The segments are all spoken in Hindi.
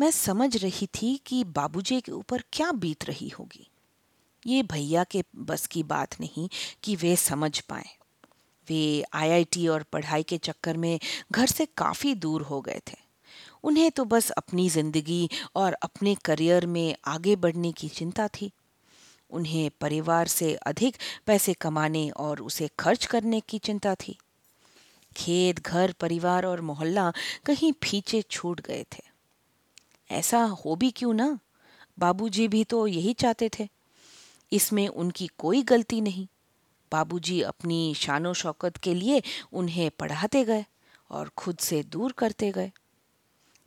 मैं समझ रही थी कि बाबूजी के ऊपर क्या बीत रही होगी। ये भैया के बस की बात नहीं कि वे समझ पाए। वे आईआईटी और पढ़ाई के चक्कर में घर से काफ़ी दूर हो गए थे। उन्हें तो बस अपनी ज़िंदगी और अपने करियर में आगे बढ़ने की चिंता थी। उन्हें परिवार से अधिक पैसे कमाने और उसे खर्च करने की चिंता थी। खेत, घर, परिवार और मोहल्ला कहीं पीछे छूट गए थे। ऐसा हो भी क्यों ना? बाबूजी भी तो यही चाहते थे। इसमें उनकी कोई गलती नहीं। बाबूजी अपनी शानो शौकत के लिए उन्हें पढ़ाते गए और खुद से दूर करते गए।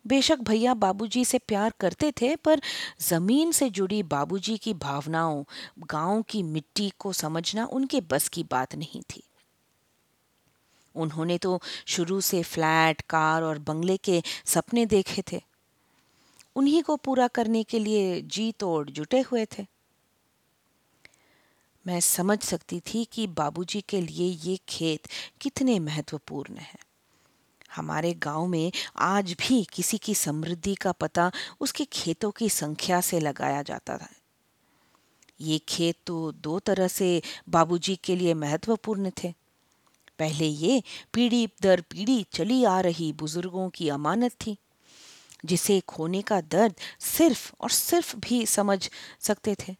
बेशक भैया बाबूजी से प्यार करते थे, पर ज़मीन से जुड़ी बाबूजी की भावनाओं, गाँव की मिट्टी को समझना उनके बस की बात नहीं थी। उन्होंने तो शुरू से फ्लैट, कार और बंगले के सपने देखे थे। उन्हीं को पूरा करने के लिए जी तोड़ जुटे हुए थे। मैं समझ सकती थी कि बाबूजी के लिए ये खेत कितने महत्वपूर्ण है। हमारे गाँव में आज भी किसी की समृद्धि का पता उसके खेतों की संख्या से लगाया जाता था। ये खेत तो दो तरह से बाबूजी के लिए महत्वपूर्ण थे। पहले ये पीढ़ी दर पीढ़ी चली आ रही बुज़ुर्गों की अमानत थी। जिसे खोने का दर्द सिर्फ़ और सिर्फ़ भी समझ सकते थे।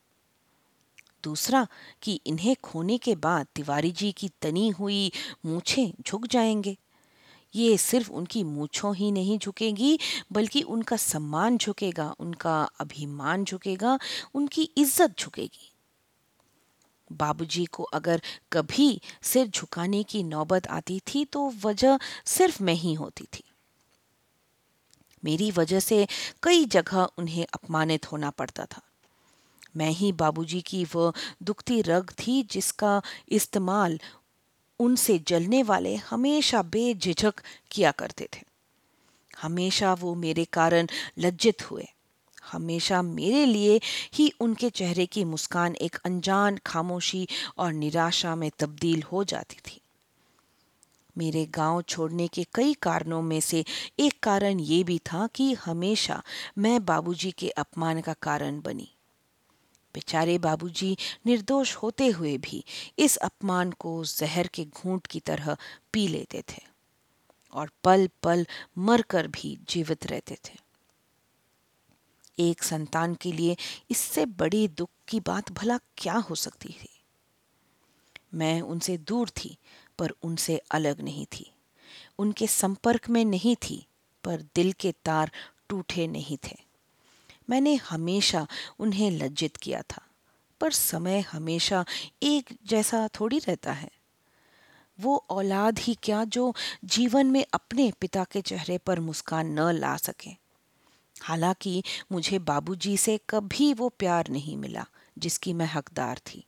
दूसरा कि इन्हें खोने के बाद तिवारी जी की तनी हुई मूछें झुक जाएँगे। ये सिर्फ़ उनकी मूछों ही नहीं झुकेगी, बल्कि उनका सम्मान झुकेगा, उनका अभिमान झुकेगा, उनकी इज़्ज़त झुकेगी। बाबूजी को अगर कभी सिर झुकाने की नौबत आती थी तो वजह सिर्फ़ मैं ही होती थी। मेरी वजह से कई जगह उन्हें अपमानित होना पड़ता था। मैं ही बाबूजी की वह दुखती रग थी जिसका इस्तेमाल उनसे जलने वाले हमेशा बेझिझक किया करते थे। हमेशा वो मेरे कारण लज्जित हुए। हमेशा मेरे लिए ही उनके चेहरे की मुस्कान एक अनजान खामोशी और निराशा में तब्दील हो जाती थी। मेरे गाँव छोड़ने के कई कारणों में से एक कारण ये भी था कि हमेशा मैं बाबूजी के अपमान का कारण बनी। बेचारे बाबूजी निर्दोष होते हुए भी इस अपमान को जहर के घूंट की तरह पी लेते थे और पल पल मरकर भी जीवित रहते थे। एक संतान के लिए इससे बड़ी दुख की बात भला क्या हो सकती थी? मैं उनसे दूर थी पर उनसे अलग नहीं थी। उनके संपर्क में नहीं थी, पर दिल के तार टूटे नहीं थे। मैंने हमेशा उन्हें लज्जित किया था, पर समय हमेशा एक जैसा थोड़ी रहता है। वो औलाद ही क्या जो जीवन में अपने पिता के चेहरे पर मुस्कान न ला सके। हालाँकि मुझे बाबूजी से कभी वो प्यार नहीं मिला, जिसकी मैं हकदार थी।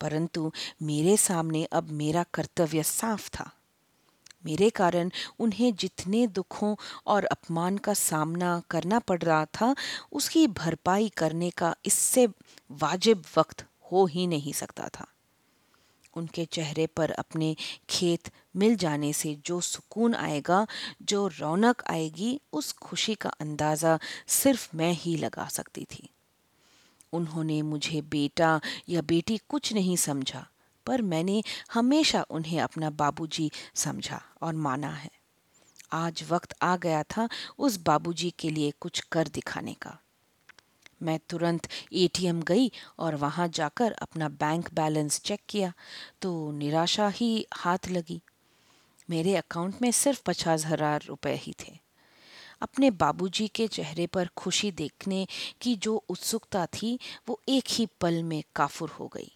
परंतु मेरे सामने अब मेरा कर्तव्य साफ़ था। मेरे कारण उन्हें जितने दुखों और अपमान का सामना करना पड़ रहा था, उसकी भरपाई करने का इससे वाजिब वक्त हो ही नहीं सकता था। उनके चेहरे पर अपने खेत मिल जाने से जो सुकून आएगा, जो रौनक आएगी, उस खुशी का अंदाज़ा सिर्फ़ मैं ही लगा सकती थी। उन्होंने मुझे बेटा या बेटी कुछ नहीं समझा, पर मैंने हमेशा उन्हें अपना बाबूजी समझा और माना है। आज वक्त आ गया था उस बाबूजी के लिए कुछ कर दिखाने का। मैं तुरंत एटीएम गई और वहाँ जाकर अपना बैंक बैलेंस चेक किया तो निराशा ही हाथ लगी। मेरे अकाउंट में सिर्फ़ पचास हज़ार रुपये ही थे। अपने बाबूजी के चेहरे पर खुशी देखने की जो उत्सुकता थी, वो एक ही पल में काफुर हो गई।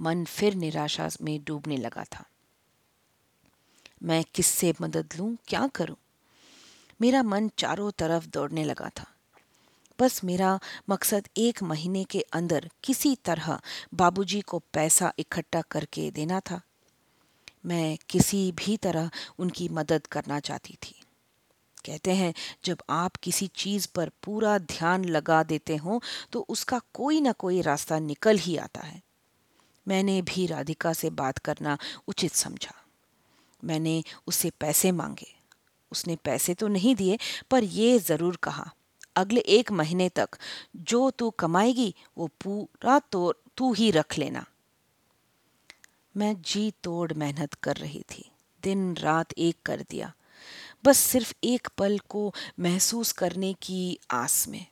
मन फिर निराशा में डूबने लगा था। मैं किससे मदद लूँ, क्या करूँ? मेरा मन चारों तरफ़ दौड़ने लगा था। बस मेरा मकसद एक महीने के अंदर किसी तरह बाबूजी को पैसा इकट्ठा करके देना था। मैं किसी भी तरह उनकी मदद करना चाहती थी। कहते हैं, जब आप किसी चीज़ पर पूरा ध्यान लगा देते हो तो उसका कोई ना कोई रास्ता निकल ही आता है। मैंने भी राधिका से बात करना उचित समझा। मैंने उससे पैसे मांगे। उसने पैसे तो नहीं दिए, पर ये ज़रूर कहा, अगले एक महीने तक जो तू कमाएगी, वो पूरा तो तू ही रख लेना। मैं जी तोड़ मेहनत कर रही थी। दिन रात एक कर दिया। बस सिर्फ़ एक पल को महसूस करने की आस में।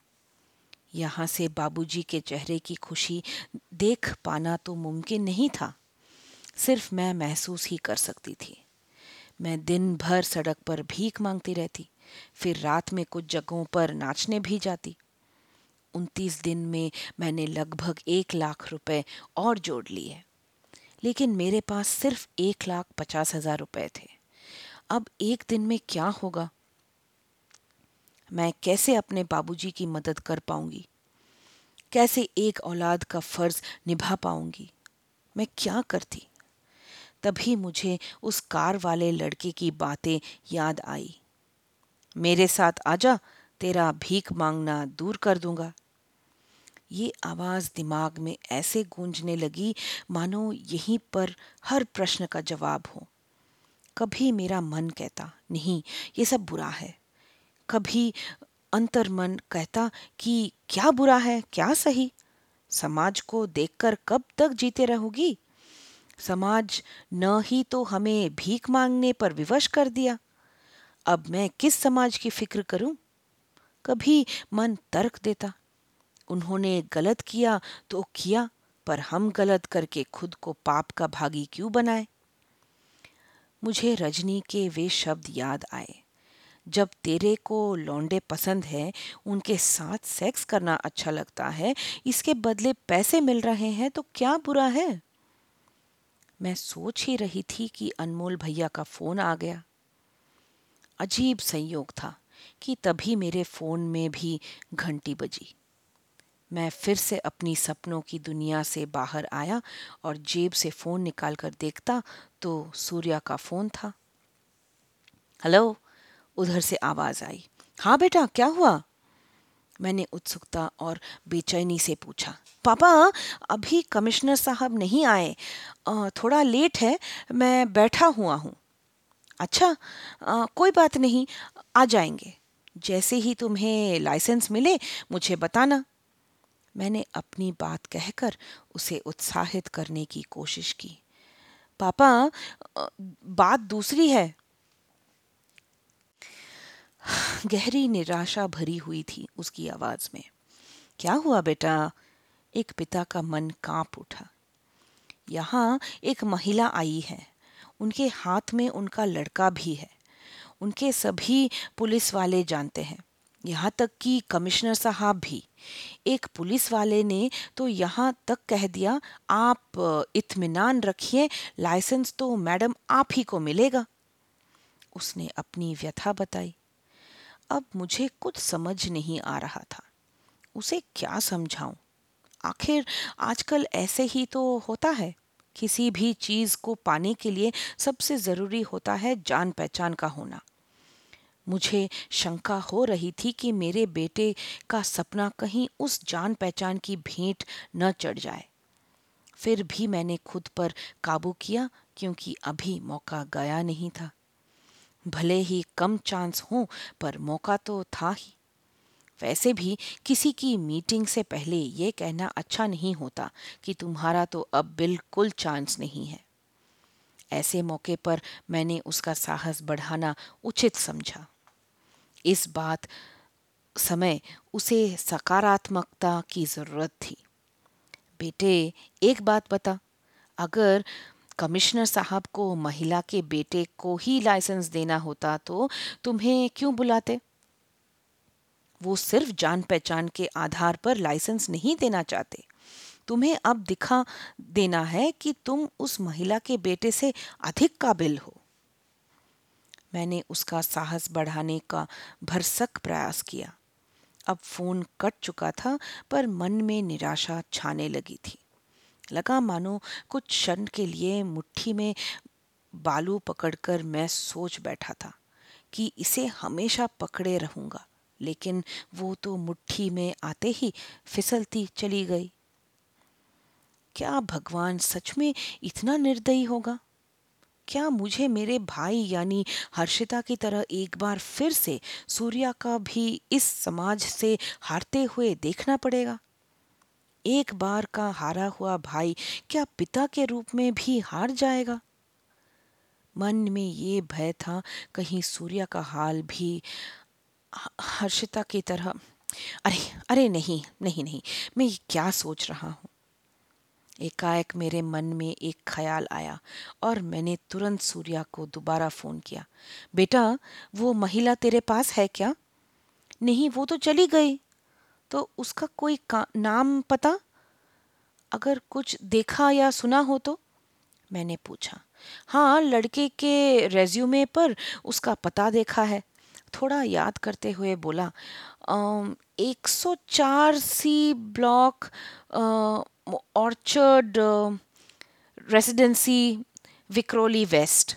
यहाँ से बाबूजी के चेहरे की खुशी देख पाना तो मुमकिन नहीं था। सिर्फ़ मैं महसूस ही कर सकती थी। मैं दिन भर सड़क पर भीख मांगती रहती, फिर रात में कुछ जगहों पर नाचने भी जाती। उनतीस दिन में मैंने लगभग एक लाख रुपए और जोड़ लिए, लेकिन मेरे पास सिर्फ़ एक लाख पचास हज़ार रुपए थे। अब एक दिन में क्या होगा? मैं कैसे अपने बाबूजी की मदद कर पाऊँगी? कैसे एक औलाद का फ़र्ज़ निभा पाऊँगी? मैं क्या करती? तभी मुझे उस कार वाले लड़के की बातें याद आई। मेरे साथ आजा, तेरा भीख मांगना दूर कर दूँगा। ये आवाज़ दिमाग में ऐसे गूंजने लगी, मानो यहीं पर हर प्रश्न का जवाब हो। कभी मेरा मन कहता, नहीं, ये सब बुरा है। कभी अंतर मन कहता कि, क्या बुरा है? क्या सही? समाज को देखकर कब तक जीते रहोगी? समाज न ही तो हमें भीख मांगने पर विवश कर दिया। अब मैं किस समाज की फ़िक्र करूँ? कभी मन तर्क देता, उन्होंने गलत किया तो किया, पर हम गलत करके खुद को पाप का भागी क्यों बनाए? मुझे रजनी के वे शब्द याद आए। जब तेरे को लौंडे पसंद है, उनके साथ सेक्स करना अच्छा लगता है, इसके बदले पैसे मिल रहे हैं तो क्या बुरा है? मैं सोच ही रही थी कि अनमोल भैया का फ़ोन आ गया। अजीब संयोग था कि तभी मेरे फ़ोन में भी घंटी बजी। मैं फिर से अपनी सपनों की दुनिया से बाहर आया और जेब से फ़ोन निकालकर देखता तो सूर्या का फ़ोन था। हेलो उधर से आवाज़ आई। हाँ बेटा क्या हुआ? मैंने उत्सुकता और बेचैनी से पूछा। पापा अभी कमिश्नर साहब नहीं आए। थोड़ा लेट है मैं बैठा हुआ हूँ। अच्छा आ, कोई बात नहीं आ जाएँगे। जैसे ही तुम्हें लाइसेंस मिले मुझे बताना। मैंने अपनी बात कहकर उसे उत्साहित करने की कोशिश की। पापा बात दूसरी है। गहरी निराशा भरी हुई थी उसकी आवाज़ में। क्या हुआ बेटा? एक पिता का मन काँप उठा। यहाँ एक महिला आई है। उनके हाथ में उनका लड़का भी है। उनके सभी पुलिस वाले जानते हैं। यहाँ तक कि कमिश्नर साहब भी। एक पुलिस वाले ने तो यहाँ तक कह दिया, आप इत्मीनान रखिए, लाइसेंस तो मैडम आप ही को मिलेगा। उसने अपनी व्यथा बताई। अब मुझे कुछ समझ नहीं आ रहा था। उसे क्या समझाऊं? आखिर आजकल ऐसे ही तो होता है। किसी भी चीज़ को पाने के लिए सबसे ज़रूरी होता है जान पहचान का होना। मुझे शंका हो रही थी कि मेरे बेटे का सपना कहीं उस जान पहचान की भेंट न चढ़ जाए। फिर भी मैंने खुद पर काबू किया, क्योंकि अभी मौका गया नहीं था। भले ही कम चांस हो, पर मौका तो था ही। वैसे भी किसी की मीटिंग से पहले ये कहना अच्छा नहीं होता कि तुम्हारा तो अब बिल्कुल चांस नहीं है। ऐसे मौके पर मैंने उसका साहस बढ़ाना उचित समझा। इस बात समय उसे सकारात्मकता की ज़रूरत थी। बेटे, एक बात बता, अगर कमिश्नर साहब को महिला के बेटे को ही लाइसेंस देना होता तो तुम्हें क्यों बुलाते? वो सिर्फ़ जान पहचान के आधार पर लाइसेंस नहीं देना चाहते। तुम्हें अब दिखा देना है कि तुम उस महिला के बेटे से अधिक काबिल हो। मैंने उसका साहस बढ़ाने का भरसक प्रयास किया। अब फ़ोन कट चुका था, पर मन में निराशा छाने लगी थी। लगा, मानो कुछ क्षण के लिए मुट्ठी में बालू पकड़कर मैं सोच बैठा था कि इसे हमेशा पकड़े रहूँगा, लेकिन वो तो मुट्ठी में आते ही फिसलती चली गई। क्या भगवान सच में इतना निर्दयी होगा? क्या मुझे मेरे भाई यानी हर्षिता की तरह एक बार फिर से सूर्या का भी इस समाज से हारते हुए देखना पड़ेगा? एक बार का हारा हुआ भाई क्या पिता के रूप में भी हार जाएगा? मन में ये भय था कहीं सूर्या का हाल भी हर्षिता की तरह। अरे अरे नहीं नहीं नहीं, मैं क्या सोच रहा हूँ? एकाएक मेरे मन में एक ख्याल आया और मैंने तुरंत सूर्या को दोबारा फ़ोन किया। बेटा, वो महिला तेरे पास है क्या? नहीं, वो तो चली गई। तो उसका कोई नाम पता? अगर कुछ देखा या सुना हो तो? मैंने पूछा। हाँ लड़के के रेज्यूमे पर उसका पता देखा है। थोड़ा याद करते हुए बोला एक सौ चार C block Orchard uh, Residency, Vikroli West.